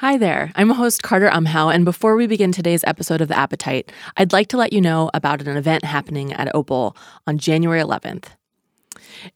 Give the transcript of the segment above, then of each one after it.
Hi there. I'm host Carter Umhau, and before we begin today's episode of The Appetite, I'd like to let you know about an event happening at Opal on January 11th.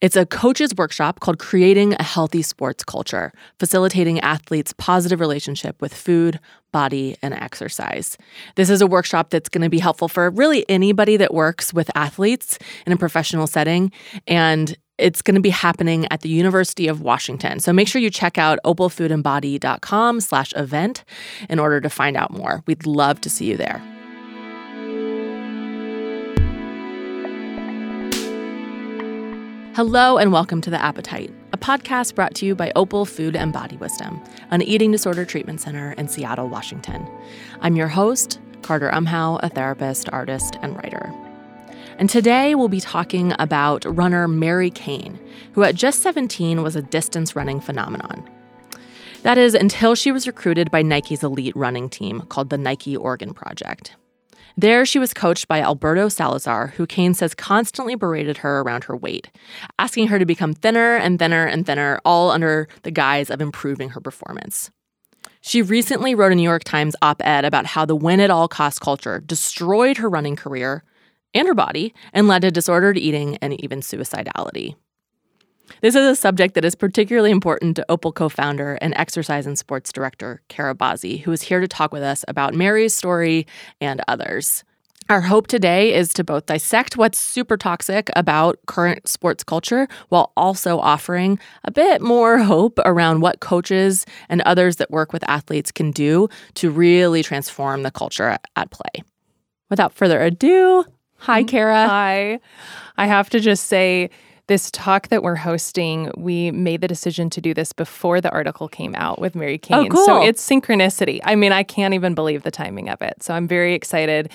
It's a coach's workshop called Creating a Healthy Sports Culture, facilitating athletes' positive relationship with food, body, and exercise. This is a workshop that's going to be helpful for really anybody that works with athletes in a professional setting. And it's going to be happening at the University of Washington. So make sure you check out opalfoodandbody.com slash event in order to find out more. We'd love to see you there. Hello and welcome to The Appetite, a podcast brought to you by Opal Food and Body Wisdom, an eating disorder treatment center in Seattle, Washington. I'm your host, Carter Umhau, a therapist, artist, and writer. And today we'll be talking about runner Mary Cain, who at just 17 was a distance running phenomenon. That is, until she was recruited by Nike's elite running team called the Nike Oregon Project. There, she was coached by Alberto Salazar, who Cain says constantly berated her around her weight, asking her to become thinner and thinner and thinner, all under the guise of improving her performance. She recently wrote a New York Times op ed about how the win at all cost culture destroyed her running career, and her body and led to disordered eating and even suicidality. This is a subject that is particularly important to Opal co founder and exercise and sports director Kara Bazzi, who is here to talk with us about Mary's story and others. Our hope today is to both dissect what's super toxic about current sports culture while also offering a bit more hope around what coaches and others that work with athletes can do to really transform the culture at play. Without further ado, Hi, mm-hmm. Kara. Hi. I have to just say, this talk that we're hosting, we made the decision to do this before the article came out with Mary oh, Cain. Oh, cool. So it's synchronicity. I mean, I can't even believe the timing of it. So I'm very excited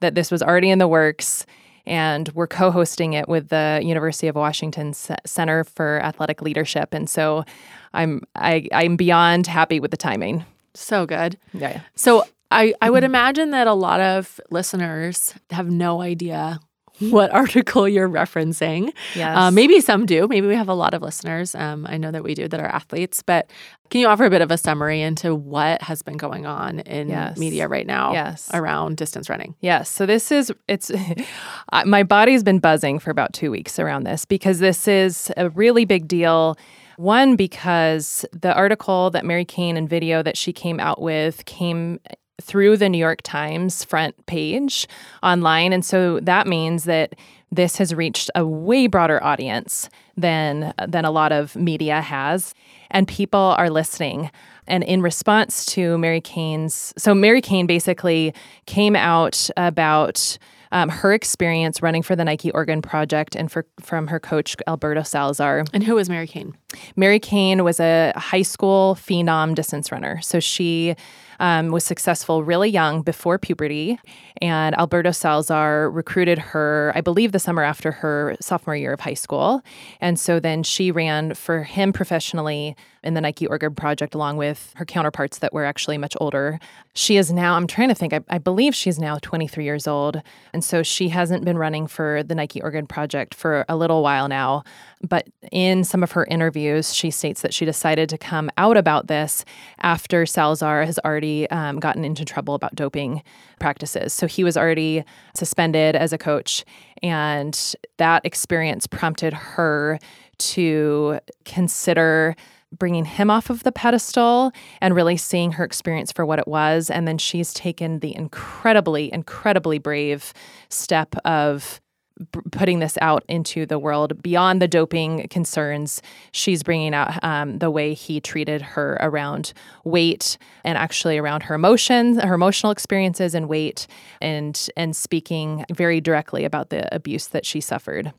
that this was already in the works and we're co-hosting it with the University of Washington Center for Athletic Leadership. And so I'm I, I'm beyond happy with the timing. So good. Yeah. So I, I would mm-hmm. imagine that a lot of listeners have no idea what article you're referencing. Yes. Uh, maybe some do. Maybe we have a lot of listeners. Um, I know that we do that are athletes. But can you offer a bit of a summary into what has been going on in yes. media right now yes. around distance running? Yes. So this is, it's, my body's been buzzing for about two weeks around this because this is a really big deal. One, because the article that Mary Cain and video that she came out with came through the New York Times front page online. And so that means that this has reached a way broader audience than than a lot of media has and people are listening and in response to Mary Cain's so Mary Cain basically came out about um, her experience running for the Nike Oregon Project and for, from her coach, Alberto Salazar. And who was Mary Cain? Mary Cain was a high school phenom distance runner. So she um, was successful really young before puberty. And Alberto Salazar recruited her, I believe, the summer after her sophomore year of high school. And so then she ran for him professionally in the Nike Oregon project, along with her counterparts that were actually much older. She is now, I'm trying to think, I, I believe she's now 23 years old. And so she hasn't been running for the Nike Oregon project for a little while now. But in some of her interviews, she states that she decided to come out about this after Salazar has already um, gotten into trouble about doping practices. So he was already suspended as a coach. And that experience prompted her to consider bringing him off of the pedestal and really seeing her experience for what it was. And then she's taken the incredibly, incredibly brave step of putting this out into the world beyond the doping concerns. She's bringing out um, the way he treated her around weight and actually around her emotions, her emotional experiences and weight, and and speaking very directly about the abuse that she suffered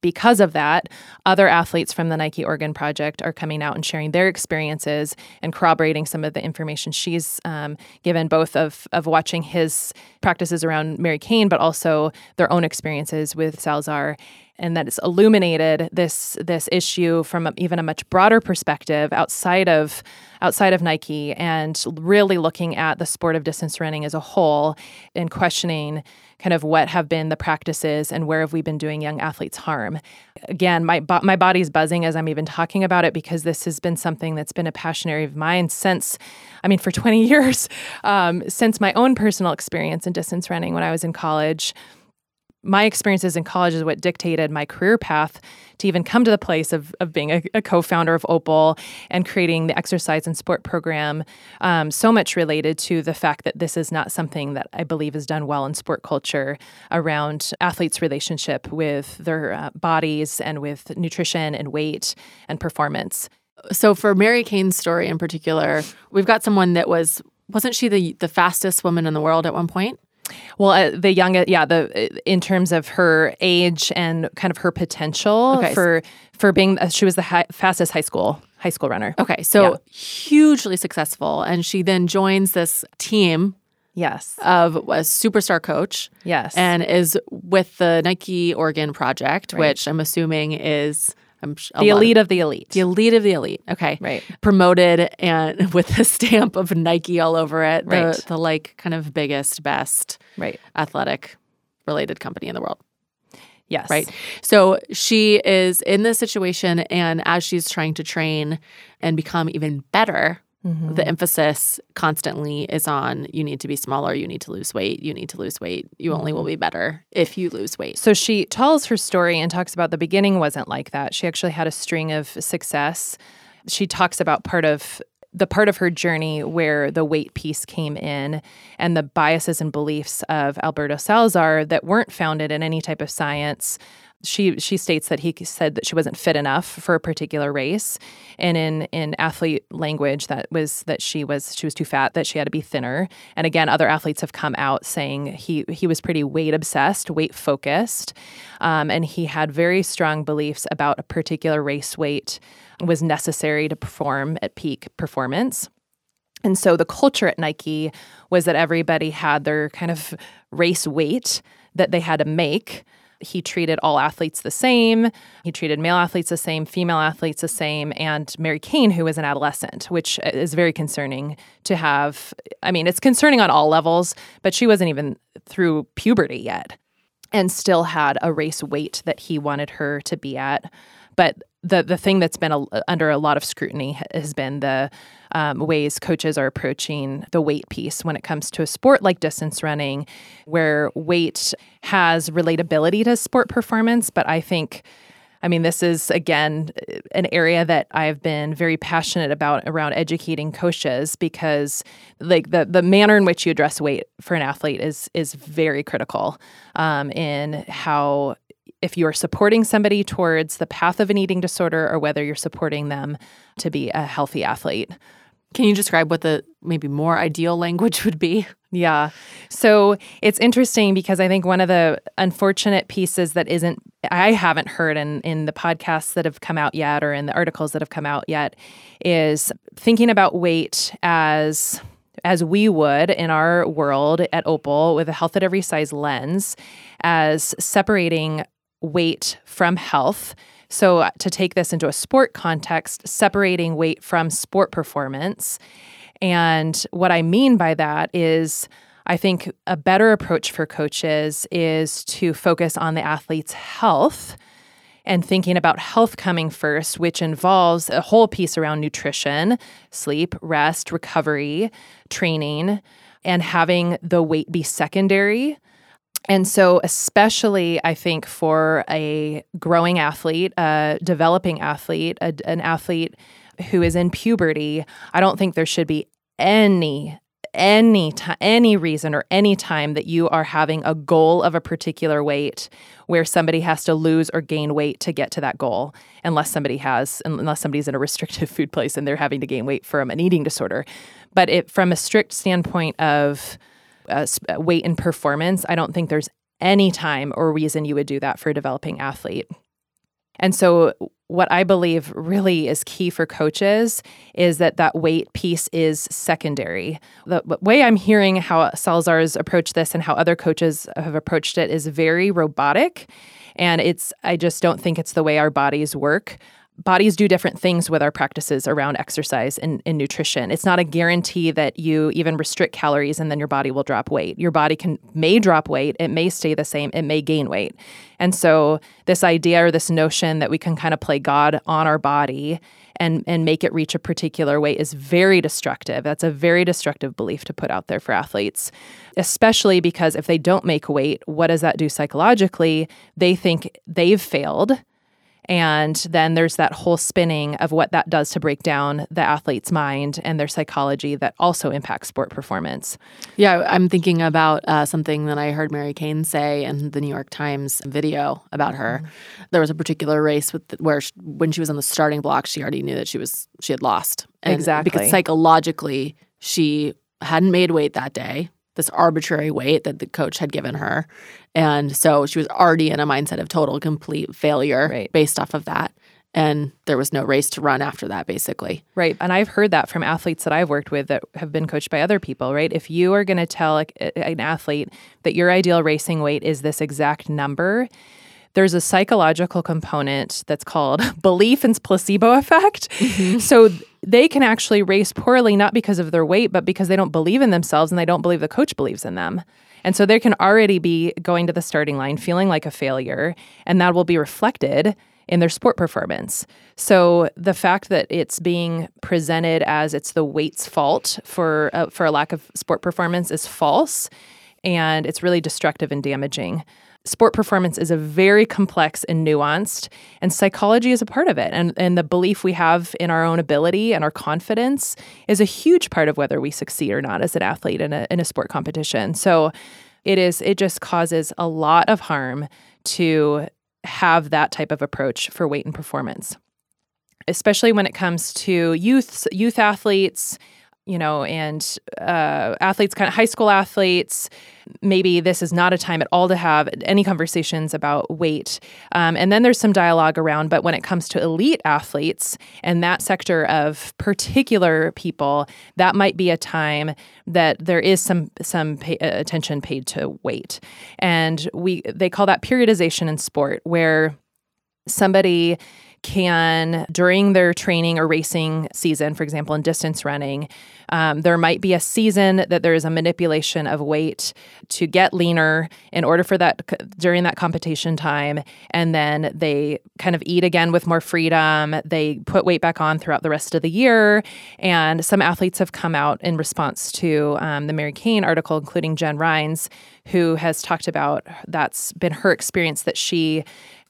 because of that, other athletes from the Nike Oregon Project are coming out and sharing their experiences and corroborating some of the information she's um, given, both of, of watching his practices around Mary Cain, but also their own experiences with Salazar. and that it's illuminated this this issue from a, even a much broader perspective outside of outside of Nike and really looking at the sport of distance running as a whole and questioning kind of what have been the practices and where have we been doing young athletes harm. Again, my bo- my body's buzzing as I'm even talking about it because this has been something that's been a passion area of mine since, I mean, for 20 years, um, since my own personal experience in distance running when I was in college my experiences in college is what dictated my career path to even come to the place of, of being a, a co-founder of opal and creating the exercise and sport program um, so much related to the fact that this is not something that i believe is done well in sport culture around athletes relationship with their uh, bodies and with nutrition and weight and performance. So for mary cain's story in particular we've got someone that was wasn't she the the fastest woman in the world at one point well, uh, the young, yeah, the uh, in terms of her age and kind of her potential okay. for for being, uh, she was the high, fastest high school high school runner. Okay, so yeah. hugely successful, and she then joins this team. Yes, of a superstar coach. Yes, and is with the Nike Oregon project, right. which I'm assuming is I'm the elite of, of, the elite. The elite of the elite. Okay. Right. Promoted and with the stamp of Nike all over it. Right. The, the like kind of biggest, best right. athletic related company in the world. Yes. Right. So she is in this situation, and as she's trying to train and become even better Mm-hmm. The emphasis constantly is on you need to be smaller, you need to lose weight, you need to lose weight. You only will mm-hmm. be better if you lose weight. So she tells her story and talks about the beginning wasn't like that. She actually had a string of success. She talks about part of the part of her journey where the weight piece came in and the biases and beliefs of Alberto Salazar that weren't founded in any type of science. She she states that he said that she wasn't fit enough for a particular race. And in in athlete language that was that she was she was too fat that she had to be thinner. And again other athletes have come out saying he he was pretty weight obsessed weight focused. Um, and he had very strong beliefs about a particular race weight was necessary to perform at peak performance and so the culture at Nike was that everybody had their kind of race weight that they had to make he treated all athletes the same. He treated male athletes the same, female athletes the same, and Mary Cain, who was an adolescent, which is very concerning to have. I mean, it's concerning on all levels, but she wasn't even through puberty yet and still had a race weight that he wanted her to be at. But the the thing that's been a, under a lot of scrutiny has been the um, ways coaches are approaching the weight piece when it comes to a sport like distance running, where weight has relatability to sport performance. But I think, I mean, this is again an area that I've been very passionate about around educating coaches because, like the the manner in which you address weight for an athlete is is very critical um, in how if you're supporting somebody towards the path of an eating disorder or whether you're supporting them to be a healthy athlete. Can you describe what the maybe more ideal language would be? Yeah. So it's interesting because I think one of the unfortunate pieces that isn't I haven't heard in in the podcasts that have come out yet or in the articles that have come out yet is thinking about weight as as we would in our world at Opal with a health at every size lens as separating weight from health. So, uh, to take this into a sport context, separating weight from sport performance. And what I mean by that is, I think a better approach for coaches is to focus on the athlete's health and thinking about health coming first, which involves a whole piece around nutrition, sleep, rest, recovery, training, and having the weight be secondary and so, especially, I think for a growing athlete, a developing athlete, a, an athlete who is in puberty, I don't think there should be any any time any reason or any time that you are having a goal of a particular weight where somebody has to lose or gain weight to get to that goal unless somebody has unless somebody's in a restrictive food place and they're having to gain weight from an eating disorder. But it from a strict standpoint of uh, weight and performance, I don't think there's any time or reason you would do that for a developing athlete. And so, what I believe really is key for coaches is that that weight piece is secondary. The way I'm hearing how Salazar's approached this and how other coaches have approached it is very robotic And it's, I just don't think it's the way our bodies work bodies do different things with our practices around exercise and, and, nutrition. It's not a guarantee that you even restrict calories and then your body will drop weight. Your body can may drop weight, it may stay the same, it may gain weight. And so this idea or this notion that we can kind of play God on our body and and make it reach a particular weight is very destructive. That's a very destructive belief to put out there for athletes, especially because if they don't make weight, what does that do psychologically? They think they've failed and then there's that whole spinning of what that does to break down the athlete's mind and their psychology that also impacts sport performance. Yeah, I'm thinking about uh, something that I heard Mary Cain say in the New York Times video about her. Mm-hmm. There was a particular race with the, where she, when she was on the starting block, she already knew that she was she had lost. And exactly. Because psychologically, she hadn't made weight that day this arbitrary weight that the coach had given her. And so she was already in a mindset of total complete failure right. based off of that. And there was no race to run after that, basically. Right. And I've heard that from athletes that I've worked with that have been coached by other people, right? If you are going to tell an athlete that your ideal racing weight is this exact number, there's a psychological component that's called belief and placebo effect. Mm-hmm. So they can actually race poorly, not because of their weight, but because they don't believe in themselves and they don't believe the coach believes in them. And so they can already be going to the starting line feeling like a failure, and that will be reflected in their sport performance. So the fact that it's being presented as it's the weight's fault for uh, for a lack of sport performance is false, and it's really destructive and damaging sport performance is a very complex and nuanced, and psychology is a part of it. And, and the belief we have in our own ability and our confidence is a huge part of whether we succeed or not as an athlete in a, in a sport competition. So it is, it just causes a lot of harm to have that type of approach for weight and performance, especially when it comes to youth, youth athletes you know, and uh, athletes, kind of high school athletes, maybe this is not a time at all to have any conversations about weight. Um, and then there's some dialogue around, but when it comes to elite athletes and that sector of particular people, that might be a time that there is some some pay, uh, attention paid to weight. And we they call that periodization in sport, where somebody can, during their training or racing season, for example, in distance running, um, there might be a season that there is a manipulation of weight to get leaner in order for that during that competition time. And then they kind of eat again with more freedom. They put weight back on throughout the rest of the year. And some athletes have come out in response to um, the Mary Cain article, including Jen Rhines, who has talked about that's been her experience that she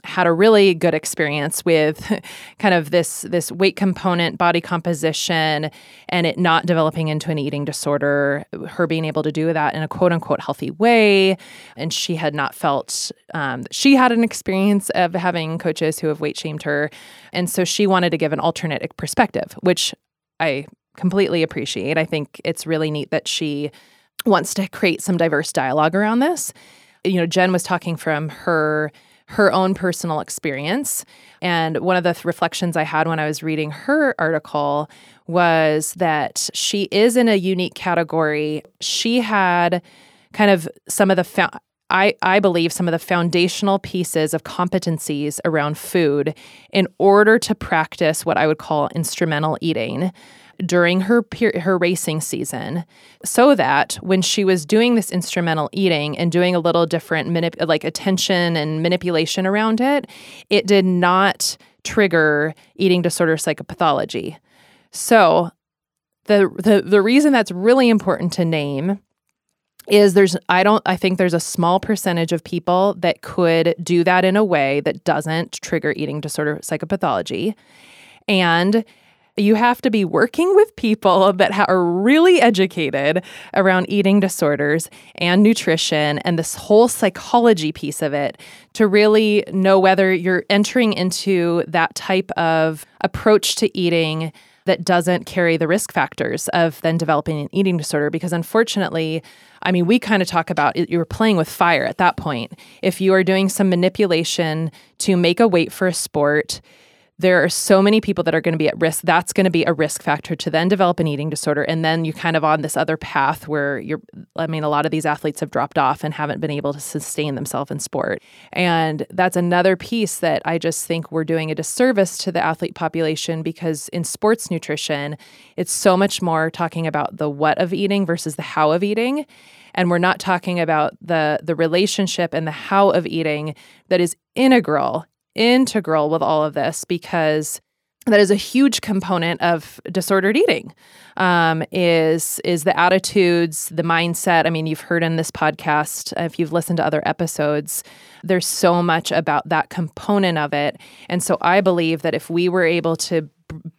had a really good experience with kind of this this weight component body composition and it not developing into an eating disorder her being able to do that in a quote unquote healthy way. And she had not felt um, she had an experience of having coaches who have weight shamed her. And so she wanted to give an alternate perspective which i completely appreciate. I think it's really neat that she wants to create some diverse dialogue around this. You know jen was talking from her her own personal experience. And one of the th- reflections I had when I was reading her article was that she is in a unique category. She had kind of some of the I, I believe some of the foundational pieces of competencies around food in order to practice what I would call instrumental eating during her her racing season so that when she was doing this instrumental eating and doing a little different manip- like attention and manipulation around it it did not trigger eating disorder psychopathology. So the the the reason that's really important to name is there's I don't I think there's a small percentage of people that could do that in a way that doesn't trigger eating disorder psychopathology. And you have to be working with people that are really educated around eating disorders and nutrition and this whole psychology piece of it to really know whether you're entering into that type of approach to eating that doesn't carry the risk factors of then developing an eating disorder because unfortunately I mean, we kind of talk about it, you're playing with fire at that point. If you are doing some manipulation to make a weight for a sport, there are so many people that are going to be at risk. That's going to be a risk factor to then develop an eating disorder. And then you're kind of on this other path where you're, I mean, a lot of these athletes have dropped off and haven't been able to sustain themselves in sport. And that's another piece that I just think we're doing a disservice to the athlete population because in sports nutrition, it's so much more talking about the what of eating versus the how of eating and we're not talking about the the relationship and the how of eating that is integral integral with all of this because that is a huge component of disordered eating um, is is the attitudes the mindset. I mean you've heard in this podcast if you've listened to other episodes there's so much about that component of it. And so i believe that if we were able to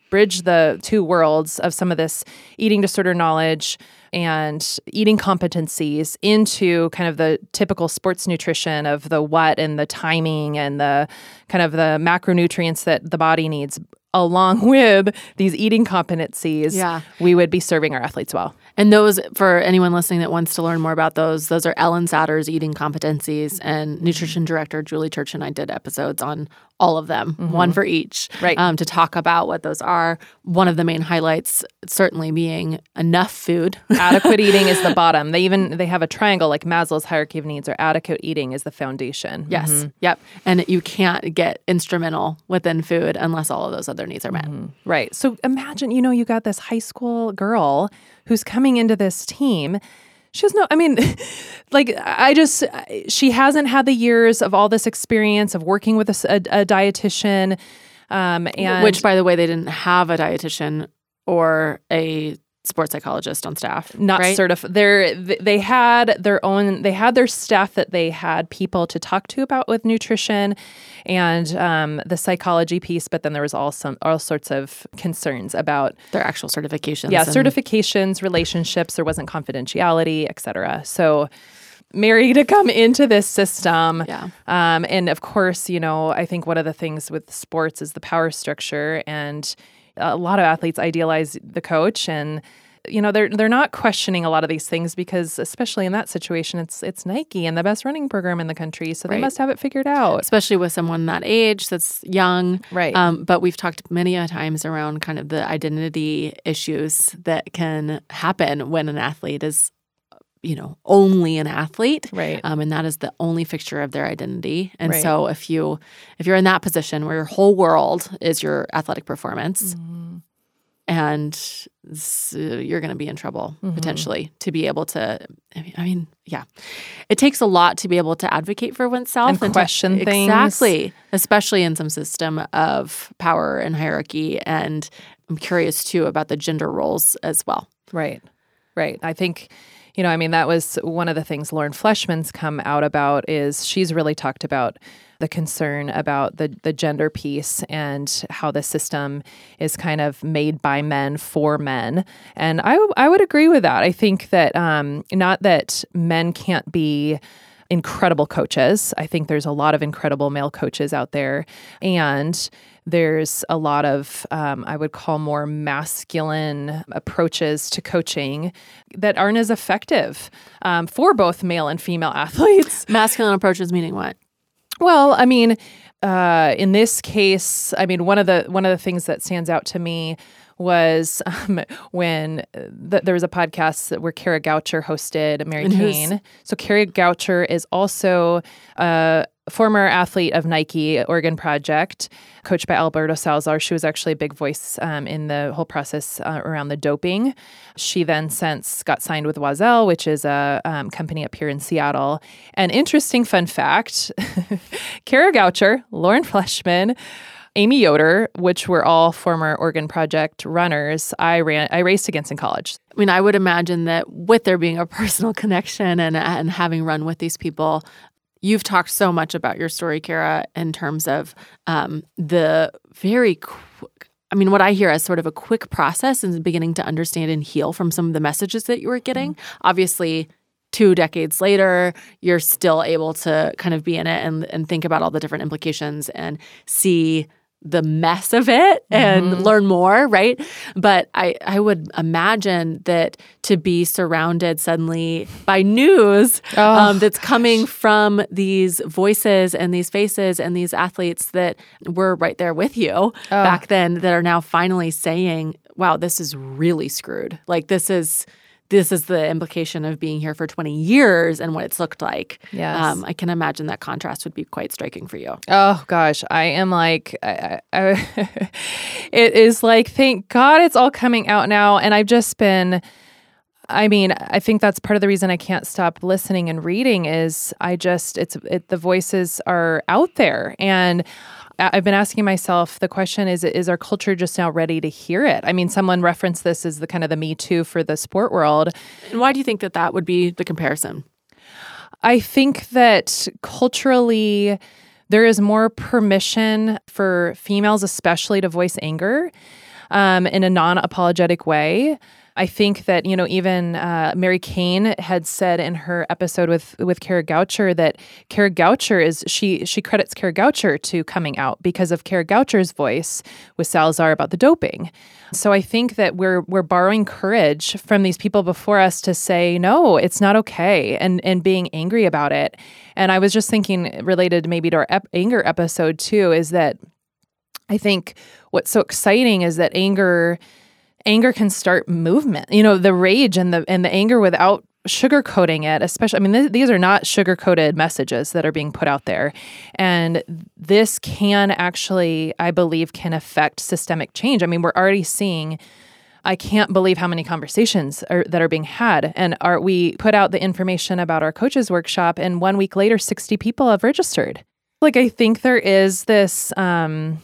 bridge the two worlds of some of this eating disorder knowledge and eating competencies into kind of the typical sports nutrition of the what and the timing and the kind of the macronutrients that the body needs along with these eating competencies, yeah. we would be serving our athletes well. And those, for anyone listening that wants to learn more about those, those are Ellen Satter's eating competencies, and nutrition director Julie Church and I did episodes on all of them, mm-hmm. one for each, right? Um, to talk about what those are. One of the main highlights, certainly, being enough food. adequate eating is the bottom. They even they have a triangle like Maslow's hierarchy of needs, or adequate eating is the foundation. Yes, mm-hmm. yep. And you can't get instrumental within food unless all of those other needs are met. Mm-hmm. Right. So imagine, you know, you got this high school girl who's coming into this team she has no i mean like i just she hasn't had the years of all this experience of working with a, a, a dietitian um, and which by the way they didn't have a dietitian or a sports psychologist on staff not right? certified they're they had their own they had their staff that they had people to talk to about with nutrition and um, the psychology piece but then there was all some all sorts of concerns about their actual certifications yeah certifications relationships there wasn't confidentiality etc so Mary to come into this system. Yeah. Um, and of course, you know, I think one of the things with sports is the power structure and a lot of athletes idealize the coach and you know they're they're not questioning a lot of these things because especially in that situation it's it's Nike and the best running program in the country so right. they must have it figured out. Especially with someone that age that's young. Right. Um, but we've talked many a times around kind of the identity issues that can happen when an athlete is you know only an athlete right. um, and that is the only fixture of their identity. And right. so if you if you're in that position where your whole world is your athletic performance mm-hmm. and you're going to be in trouble mm-hmm. potentially to be able to i mean yeah. It takes a lot to be able to advocate for oneself and, and question to, things. Exactly. Especially in some system of power and hierarchy. And i'm curious too about the gender roles as well. Right. Right. I think you know, I mean, that was one of the things Lauren Fleshman's come out about is she's really talked about the concern about the the gender piece and how the system is kind of made by men for men. And I I would agree with that. I think that um, not that men can't be incredible coaches. I think there's a lot of incredible male coaches out there. And there's a lot of, um, I would call more masculine approaches to coaching that aren't as effective um, for both male and female athletes. Masculine approaches meaning what? Well, I mean, uh, in this case, I mean one of the one of the things that stands out to me was um, when th- there was a podcast where Kara Goucher hosted Mary Cain. So Kara Goucher is also a former athlete of Nike Oregon Project, coached by Alberto Salazar. She was actually a big voice um, in the whole process uh, around the doping. She then since got signed with Oiselle, which is a um, company up here in Seattle. An interesting fun fact Kara Goucher, Lauren Fleshman, Amy Yoder, which were all former Oregon Project runners, I ran I raced against in college. I mean, I would imagine that with there being a personal connection and and having run with these people, you've talked so much about your story, Kara, in terms of um, the very quick. I mean, what I hear as sort of a quick process and beginning to understand and heal from some of the messages that you were getting. Mm-hmm. Obviously, two decades later, you're still able to kind of be in it and, and think about all the different implications and see the mess of it and Mhm. learn more, right? But I, I would imagine that to be surrounded suddenly by news Oh, um, that's coming from these voices and these faces and these athletes that were right there with you Oh. back then that are now finally saying, wow, this is really screwed. Like this is this is the implication of being here for 20 years and what it's looked like. Yes. Um, I can imagine that contrast would be quite striking for you. Oh gosh, I am like, I, I, it is like, thank God it's all coming out now. And I've just been, I mean, I think that's part of the reason I can't stop listening and reading is I just, it's, it, the voices are out there. And I've been asking myself the question is is our culture just now ready to hear it? I mean, someone referenced this as the kind of the me too for the sport world. And why do you think that that would be the comparison? I think that culturally, there is more permission for females, especially, to voice anger um, in a non apologetic way. I think that you know even uh, Mary Cain had said in her episode with with Kara Goucher that Kara Goucher is she she credits Kara Goucher to coming out because of Kara Goucher's voice with Salazar about the doping. So I think that we're we're borrowing courage from these people before us to say no, it's not okay, and and being angry about it. And I was just thinking, related maybe to our ep- anger episode too, is that I think what's so exciting is that anger anger can start movement. You know, the rage and the and the anger without sugarcoating it, especially I mean th- these are not sugar-coated messages that are being put out there. And this can actually I believe can affect systemic change. I mean, we're already seeing I can't believe how many conversations are, that are being had. And are we put out the information about our coaches workshop, and one week later, sixty people have registered. Like I think there is this, um,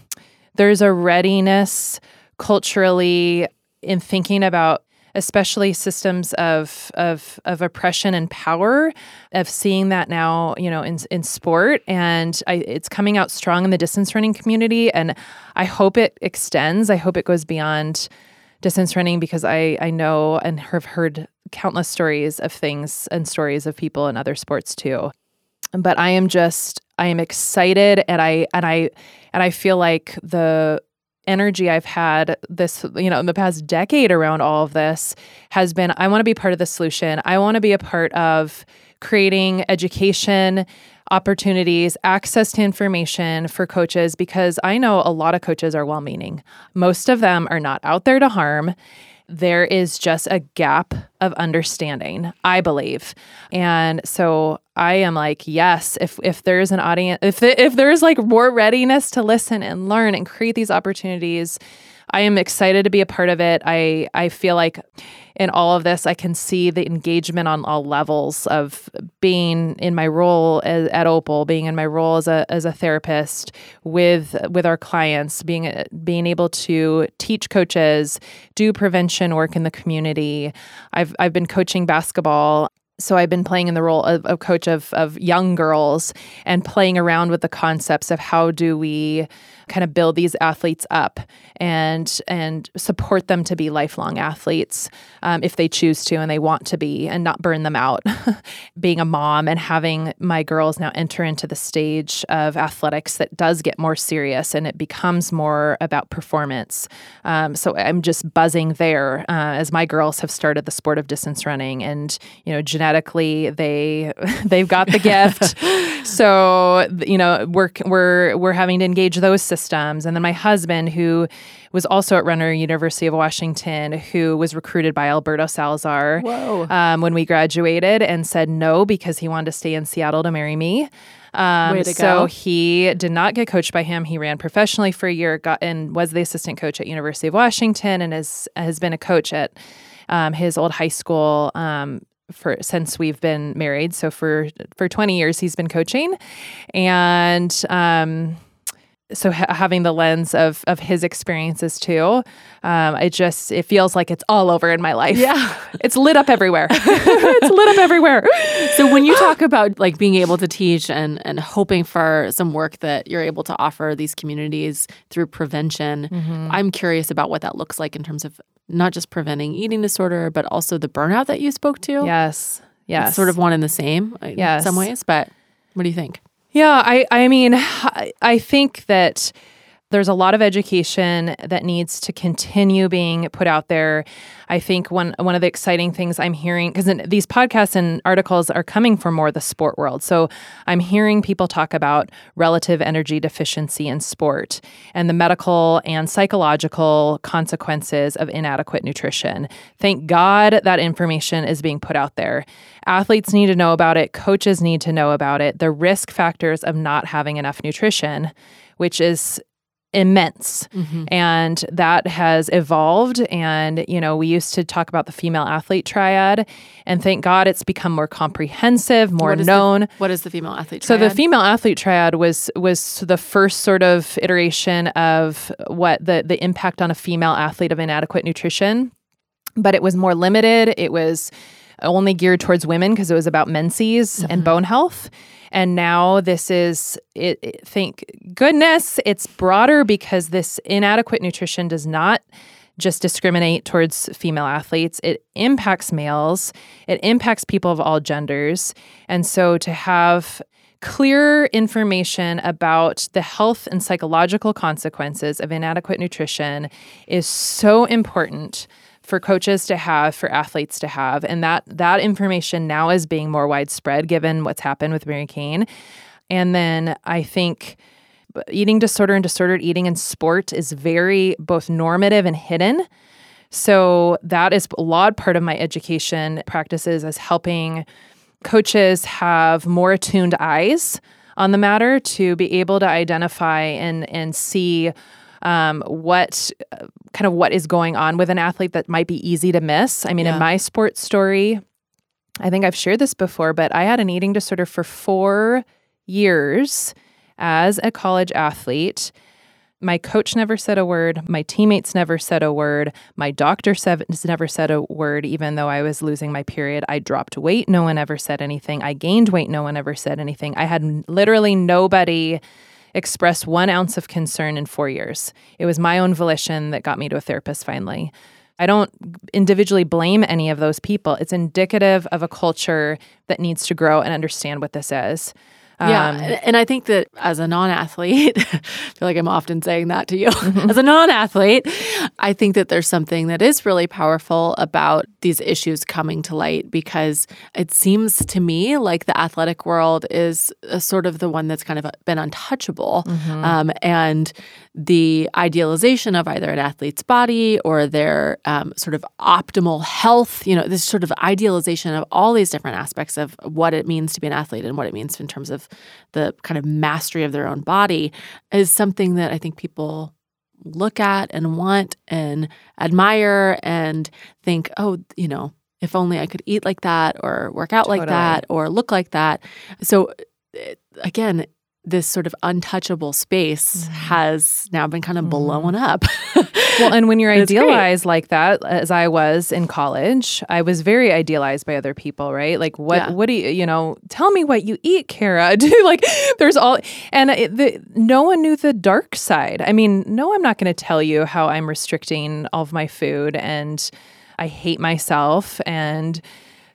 there's a readiness culturally in thinking about especially systems of of of oppression and power of seeing that now you know in in sport. And I, it's coming out strong in the distance running community. And I hope it extends. I hope it goes beyond distance running because I I know and have heard countless stories of things and stories of people in other sports too. But I am just I am excited and I and I and I feel like the energy I've had this, you know, in the past decade around all of this has been I want to be part of the solution. I want to be a part of creating education opportunities, access to information for coaches because I know a lot of coaches are well meaning. Most of them are not out there to harm. There is just a gap of understanding, I believe. And so I am like, yes, if if there's an audience, if if there's like more readiness to listen and learn and create these opportunities, I am excited to be a part of it. I I feel like in all of this, I can see the engagement on all levels of being in my role as, at Opal, being in my role as a as a therapist with with our clients, being being able to teach coaches, do prevention work in the community. I've I've been coaching basketball so I've been playing in the role of, of coach of, of young girls and playing around with the concepts of how do we kind of build these athletes up and and support them to be lifelong athletes um, if they choose to and they want to be and not burn them out. Being a mom and having my girls now enter into the stage of athletics that does get more serious and it becomes more about performance. Um, so i'm just buzzing there uh, as my girls have started the sport of distance running and you know genetically they they've got the gift. So you know we're we're we're having to engage those systems and then my husband who was also at runner university of washington who was recruited by alberto salazar um, when we graduated and said no because he wanted to stay in seattle to marry me um, Way to so go. he did not get coached by him. He ran professionally for a year, got and was the assistant coach at University of Washington, and has has been a coach at um, his old high school um, for since we've been married. So for for twenty years, he's been coaching, and um, so ha- having the lens of of his experiences too, um, it just it feels like it's all over in my life. Yeah. it's lit up everywhere. it's lit up everywhere. So when you talk about like being able to teach and and hoping for some work that you're able to offer these communities through prevention, Mm-hmm. I'm curious about what that looks like in terms of not just preventing eating disorder, but also the burnout that you spoke to. Yes. Yes. It's sort of one and the same in some ways, but what do you think? Yeah, I I mean, I, think that there's a lot of education that needs to continue being put out there. I think one one of the exciting things I'm hearing because these podcasts and articles are coming from more the sport world. So I'm hearing people talk about relative energy deficiency in sport and the medical and psychological consequences of inadequate nutrition. Thank God that information is being put out there. Athletes need to know about it, coaches need to know about it, the risk factors of not having enough nutrition, which is immense. Mm-hmm. and that has evolved. And you know we used to talk about the female athlete triad. And thank god it's become more comprehensive more what known the, what is the female athlete triad? so the female athlete triad was was the first sort of iteration of what the the impact on a female athlete of inadequate nutrition. But it was more limited. It was only geared towards women because it was about menses mm-hmm. and bone health and now this is, it, it, thank goodness, it's broader because this inadequate nutrition does not just discriminate towards female athletes. It impacts males, it impacts people of all genders. And so to have clear information about the health and psychological consequences of inadequate nutrition is so important for coaches to have, for athletes to have. And that that information now is being more widespread given what's happened with Mary Cain. And then I think eating disorder and disordered eating in sport is very both normative and hidden. So that is a lot part of my education practices as helping coaches have more attuned eyes on the matter to be able to identify and and see um, what kind of what is going on with an athlete that might be easy to miss. I mean, yeah. in my sports story, I think I've shared this before, but I had an eating disorder for four years as a college athlete. My coach never said a word. My teammates never said a word. My doctor never said a word, even though I was losing my period. I dropped weight. No one ever said anything. I gained weight. No one ever said anything. I had literally nobody express one ounce of concern in four years. It was my own volition that got me to a therapist finally. I don't individually blame any of those people. It's indicative of a culture that needs to grow and understand what this is. Yeah. Um, and I think that as a non athlete, I feel like I'm often saying that to you. Mm-hmm. as a non athlete, I think that there's something that is really powerful about these issues coming to light because it seems to me like the athletic world is sort of the one that's kind of been untouchable. Mm-hmm. Um, and the idealization of either an athlete's body or their um, sort of optimal health, you know, this sort of idealization of all these different aspects of what it means to be an athlete and what it means in terms of the kind of mastery of their own body is something that I think people look at and want and admire and think, oh, you know, if only I could eat like that or work out totally. like that or look like that. So, eh, again, this sort of untouchable space mm-hmm. has now been kind of mm-hmm. blown up. well, and when you're idealized great. like that, as I was in college, I was very idealized by other people, right? Like, what, yeah. what do you, you know, tell me what you eat, Kara. like, there's all, and it, the, no one knew the dark side. I mean, no, I'm not going to tell you how I'm restricting all of my food and I hate myself. And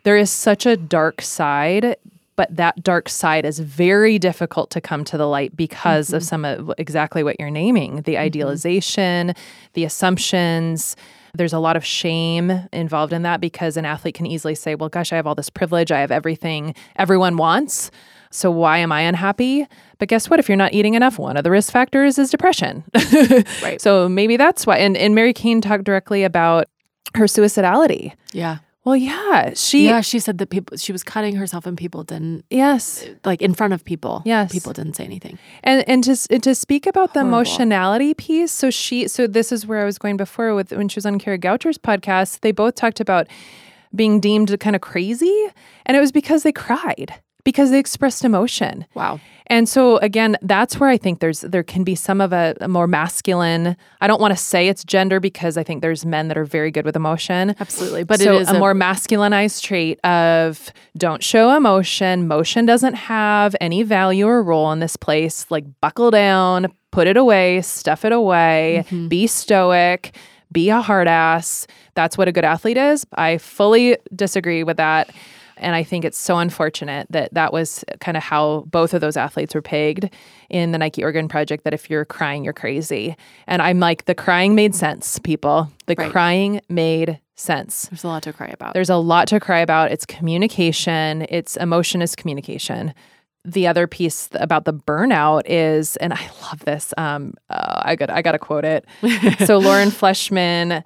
there is such a dark side but that dark side is very difficult to come to the light because mm-hmm. of some of exactly what you're naming the mm-hmm. idealization, the assumptions. There's a lot of shame involved in that because an athlete can easily say, Well, gosh, I have all this privilege. I have everything everyone wants. So why am I unhappy? But guess what? If you're not eating enough, one of the risk factors is depression. right. So maybe that's why. And, and Mary Cain talked directly about her suicidality. Yeah. Well, yeah, she yeah she said that people she was cutting herself and people didn't yes. like in front of people. Yes. People didn't say anything. And and to to speak about the emotionality piece so she so this is where I was going before with when she was on Kara Goucher's podcast they both talked about being deemed kind of crazy and it was because they cried because they expressed emotion wow and so again, that's where I think there's there can be some of a, a more masculine. I don't want to say it's gender because I think there's men that are very good with emotion. Absolutely, but so it is a, a more masculinized trait of don't show emotion. Motion doesn't have any value or role in this place. Like buckle down, put it away, stuff it away, mm-hmm. be stoic be a hard ass. That's what a good athlete is. I fully disagree with that. And I think it's so unfortunate that that was kind of how both of those athletes were pegged in the Nike Oregon project that if you're crying, you're crazy. And I'm like, the crying made sense, people. The Right. crying made sense. There's a lot to cry about. There's a lot to cry about. It's communication, it's emotion is communication. The other piece about the burnout is, and I love this. Um, uh, I got I got to quote it. so Lauren Fleshman,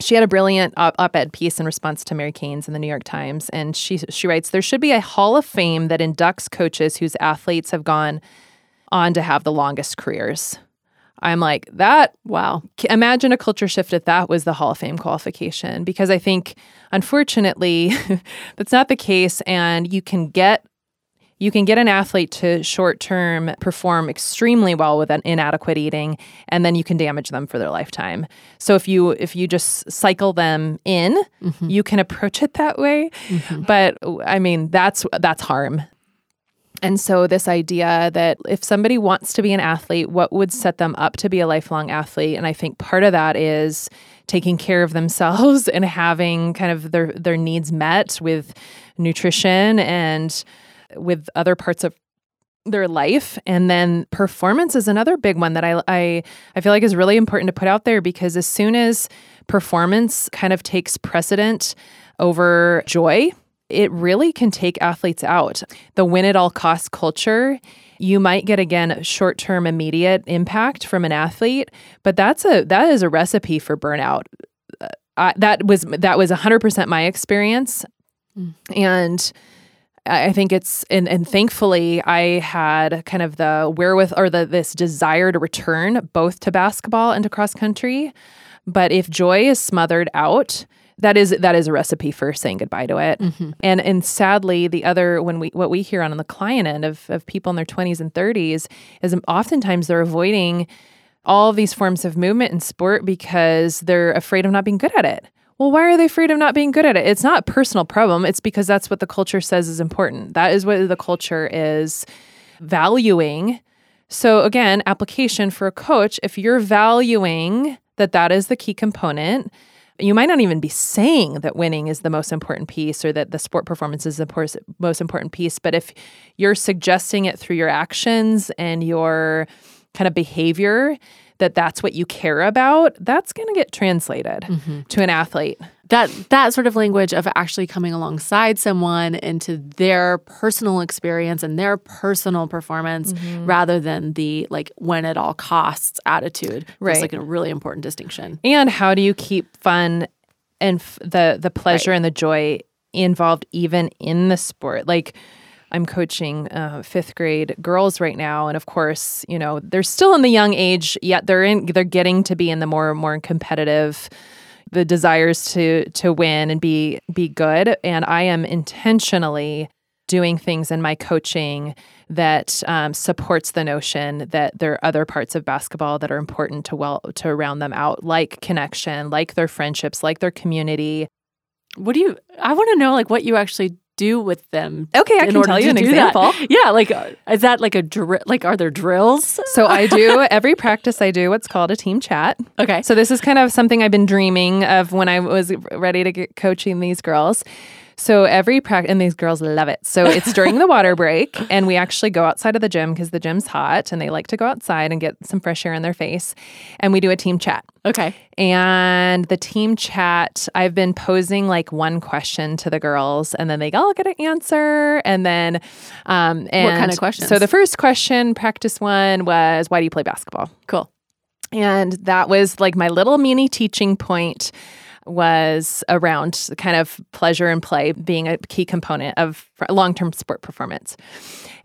she had a brilliant op- op-ed piece in response to Mary Cain's in the New York Times, and she she writes, "There should be a Hall of Fame that inducts coaches whose athletes have gone on to have the longest careers." I'm like that wow. imagine a culture shift if that was the Hall of Fame qualification, because I think unfortunately that's not the case, and you can get you can get an athlete to short term perform extremely well with an inadequate eating and then you can damage them for their lifetime. So if you if you just cycle them in mm-hmm. you can approach it that way. Mm-hmm. But i mean that's that's harm. And so, this idea that if somebody wants to be an athlete, what would set them up to be a lifelong athlete? And I think part of that is taking care of themselves and having kind of their, their needs met with nutrition and with other parts of their life and then performance is another big one that I, I I feel like is really important to put out there because as soon as performance kind of takes precedent over joy it really can take athletes out. The win at all costs culture, you might get again short-term immediate impact from an athlete, but that's a that is a recipe for burnout. Uh, I, that was that was 100% my experience. And I think it's and and thankfully I had kind of the wherewith or the this desire to return both to basketball and to cross country. But if joy is smothered out, that is that is a recipe for saying goodbye to it. Mm-hmm. And and sadly, the other when we what we hear on the client end of of people in their twenties and thirties is oftentimes they're avoiding all these forms of movement and sport because they're afraid of not being good at it. Well, why are they afraid of not being good at it? It's not a personal problem. It's because that's what the culture says is important. That is what the culture is valuing. So, again, application for a coach, if you're valuing that that is the key component, you might not even be saying that winning is the most important piece or that the sport performance is the most important piece. But if you're suggesting it through your actions and your kind of behavior, that that's what you care about, that's going to get translated to an athlete. that that sort of language of actually coming alongside someone into their personal experience and their personal performance Mm-hmm. rather than the like when at all costs attitude. Right. It's like a really important distinction. And how do you keep fun and f- the the pleasure and the joy involved even in the sport? Like I'm coaching uh, fifth grade girls right now, and of course, you know they're still in the young age, yet they're in they're getting to be in the more and more competitive, the desires to to win and be be good. And I am intentionally doing things in my coaching that um, supports the notion that there are other parts of basketball that are important to well to round them out, like connection, like their friendships, like their community. What do you I want to know like what you actually do with them. Okay, I can tell you an do that. example. Yeah, like uh, is that like a drill? Like are there drills? So I do every practice. I do what's called a team chat. Okay. So this is kind of something I've been dreaming of when I was ready to get coaching these girls. So every practice, and these girls love it. So it's during the water break, and we actually go outside of the gym because the gym's hot, and they like to go outside and get some fresh air in their face. And we do a team chat. Okay. And the team chat, I've been posing like one question to the girls, and then they all get an answer. And then, um, and kind of questions? So the first question, practice one, was why do you play basketball? Cool. And that was like my little mini teaching point was around kind of pleasure and play being a key component of long term sport performance.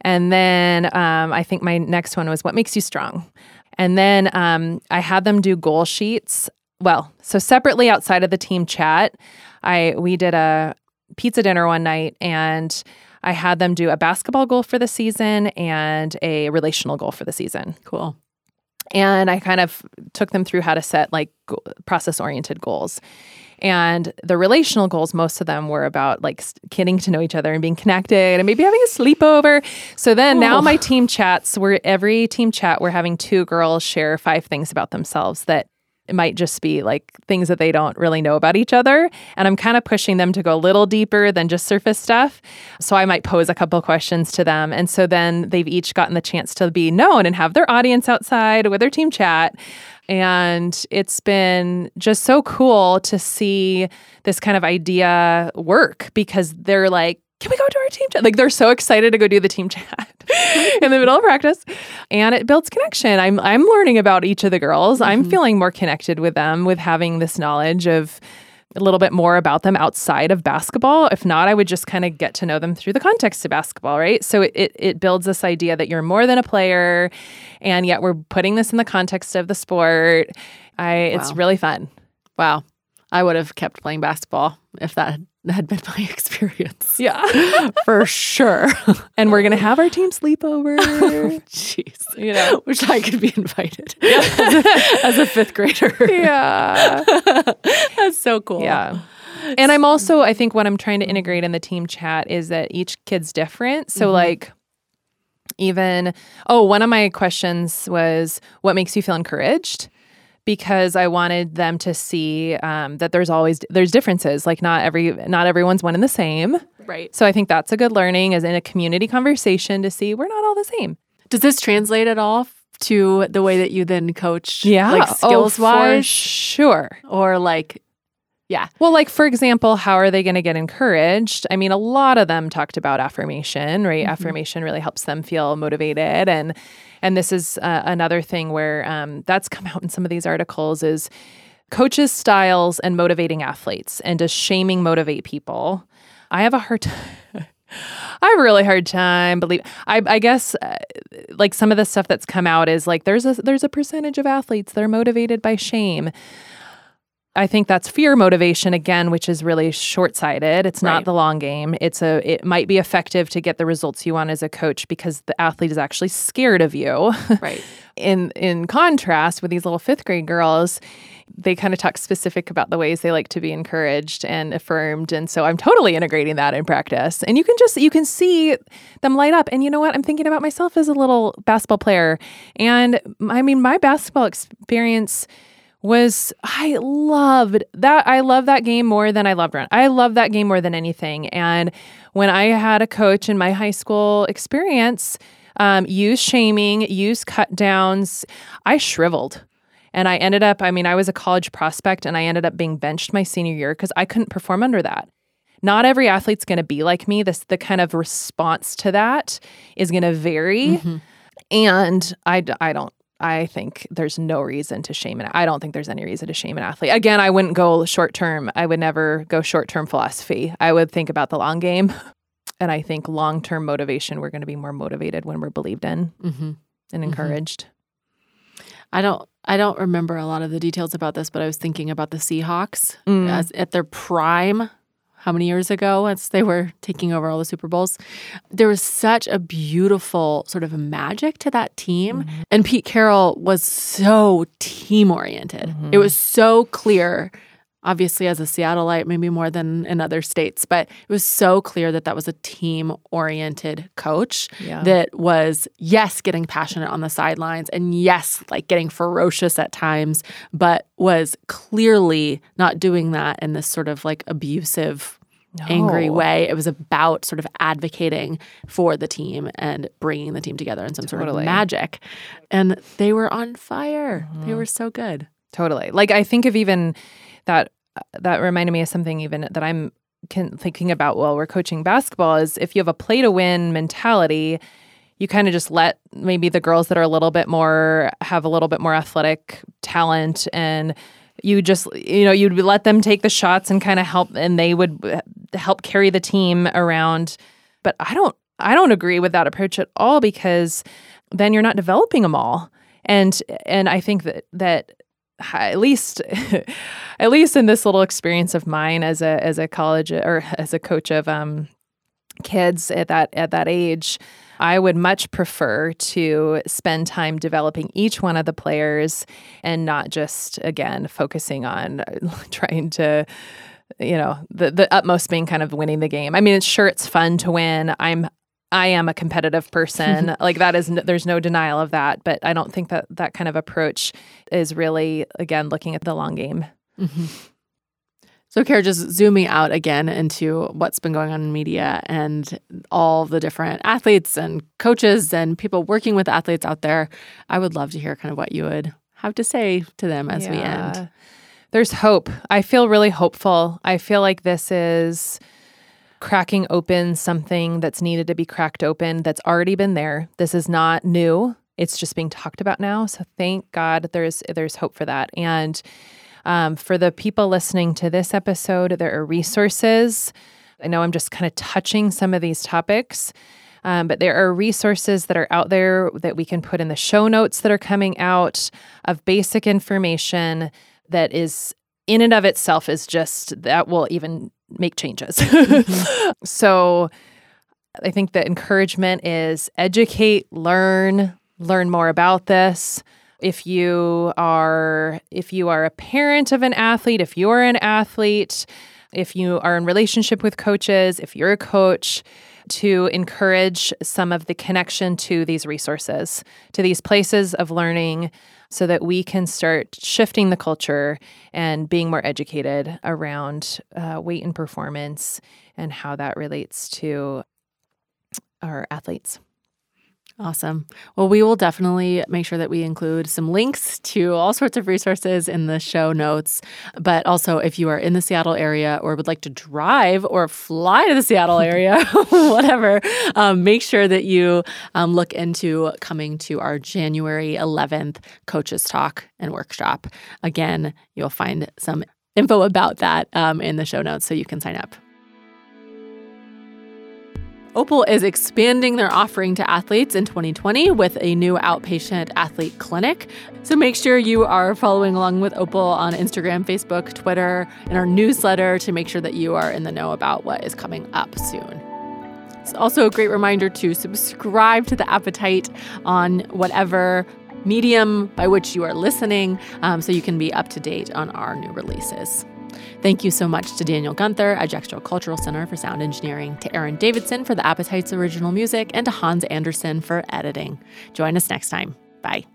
And then um, I think my next one was what makes you strong? And then um, I had them do goal sheets. Well, so separately outside of the team chat, I we did a pizza dinner one night and I had them do a basketball goal for the season and a relational goal for the season Cool. And I kind of took them through how to set like go- process oriented goals. And the relational goals, most of them were about like getting to know each other and being connected and maybe having a sleepover. So then now Oh. my team chats, where every team chat, we're having two girls share five things about themselves that it might just be like things that they don't really know about each other. And I'm kind of pushing them to go a little deeper than just surface stuff. So I might pose a couple questions to them. And so then they've each gotten the chance to be known and have their audience outside with their team chat. And it's been just so cool to see this kind of idea work because they're like, can we go to our team chat? Like they're so excited to go do the team chat in the middle of practice. And it builds connection. I'm I'm learning about each of the girls. Mm-hmm. I'm feeling more connected with them with having this knowledge of a little bit more about them outside of basketball. If not, I would just kind of get to know them through the context of basketball, right? So it, it, it builds this idea that you're more than a player, and yet we're putting this in the context of the sport. I wow. it's really fun. Wow. I would have kept playing basketball if that had been my experience. Yeah, for sure. and we're gonna have our team sleepover. Jeez, you know, which I could be invited yeah. as, a, as, a, fifth grader. Yeah, that's so cool. Yeah. And I'm also, I think, what I'm trying to integrate in the team chat is that each kid's different. So, mm-hmm. like, even, oh, one of my questions was, what makes you feel encouraged? Because I wanted them to see um, that there's always there's differences. Like not every not everyone's one and the same. Right. So I think that's a good learning as in a community conversation to see we're not all the same. Does this translate at all to the way that you then coach? Yeah, like skills oh, wise, sure. Or like yeah. Well, like for example, how are they going to get encouraged? I mean, a lot of them talked about affirmation, right? Mm-hmm. Affirmation really helps them feel motivated and and this is uh, another thing where um, that's come out in some of these articles is coaches styles and motivating athletes and does shaming motivate people? I have a hard time I have a really hard time believe. I, I guess uh, like some of the stuff that's come out is like there's a there's a percentage of athletes that are motivated by shame. I think that's fear motivation again, which is really short-sighted. It's right. not the long game. It's a it might be effective to get the results you want as a coach because the athlete is actually scared of you. Right. in in contrast with these little 5th grade girls, they kind of talk specific about the ways they like to be encouraged and affirmed and so i'm totally integrating that in practice and you can just you can see them light up and you know what i'm thinking about myself as a little basketball player and i mean my basketball experience was I loved that. I love that game more than I loved run. I love that game more than anything. And when I had a coach in my high school experience um, use shaming, use cut downs, I shriveled. And I ended up, I mean, I was a college prospect and I ended up being benched my senior year because I couldn't perform under that. Not every athlete's going to be like me. This the kind of response to that is going to vary. Mm-hmm. And I, I don't I think there's no reason to shame an I don't think there's any reason to shame an athlete. Again, I wouldn't go short term. I would never go short term philosophy. I would think about the long game. And I think long term motivation, we're going to be more motivated when we're believed in mm-hmm. and mm-hmm. encouraged. Mm-hmm. I don't I don't remember a lot of the details about this, but I was thinking about the Seahawks mm. as at their prime how many years ago as they were taking over all the Super Bowls. There was such a beautiful sort of magic to that team. Mm-hmm. And Pete Carroll was so team oriented. Mm-hmm. It was so clear. Obviously, as a Seattleite, maybe more than in other states, but it was so clear that that was a team oriented coach yeah. that was, yes, getting passionate on the sidelines and yes, like getting ferocious at times, but was clearly not doing that in this sort of like abusive no. angry way. It was about sort of advocating for the team and bringing the team together in some totally. sort of magic. And they were on fire. Mm-hmm. They were so good. Totally. Like I think of even that that reminded me of something even that I'm can, thinking about while we're coaching basketball is if you have a play to win mentality, you kind of just let maybe the girls that are a little bit more have a little bit more athletic talent and you just you know you'd let them take the shots and kind of help and they would uh, help carry the team around. But i don't i don't agree with that approach at all because then you're not developing them all. And and i think that that at least at least in this little experience of mine as a as a college or as a coach of um kids at that at that age I would much prefer to spend time developing each one of the players and not just, again, focusing on trying to you know the the utmost being kind of winning the game. I mean, it's sure it's fun to win. I'm I am a competitive person. like that is no, there's no denial of that, but I don't think that that kind of approach is really again looking at the long game. Mm-hmm. So, Kara, just zooming out again into what's been going on in media and all the different athletes and coaches and people working with athletes out there, I would love to hear kind of what you would have to say to them as yeah. we end. There's hope. I feel really hopeful. I feel like this is cracking open something that's needed to be cracked open that's already been there. This is not new. It's just being talked about now. So thank God there's there's hope for that. And um, for the people listening to this episode, there are resources. I know I'm just kind of touching some of these topics, um, but there are resources that are out there that we can put in the show notes that are coming out of basic information that is in and of itself is just that will even make changes. Mm-hmm. so I think the encouragement is educate, learn, learn more about this if you are if you are a parent of an athlete, if you're an athlete, if you are in relationship with coaches, if you're a coach, to encourage some of the connection to these resources, to these places of learning so that we can start shifting the culture and being more educated around uh, weight and performance and how that relates to our athletes. Awesome. Well, we will definitely make sure that we include some links to all sorts of resources in the show notes. But also, if you are in the Seattle area or would like to drive or fly to the Seattle area, whatever, um, make sure that you um, look into coming to our January 11th Coaches Talk and Workshop. Again, you'll find some info about that um, in the show notes so you can sign up. Opal is expanding their offering to athletes in 2020 with a new outpatient athlete clinic. So make sure you are following along with Opal on Instagram, Facebook, Twitter, and our newsletter to make sure that you are in the know about what is coming up soon. It's also a great reminder to subscribe to the Appetite on whatever medium by which you are listening um, so you can be up to date on our new releases. Thank you so much to Daniel Gunther at Jack Straw Cultural Center for sound engineering, to Aaron Davidson for the Appetite's original music, and to Hans Anderson for editing. Join us next time. Bye.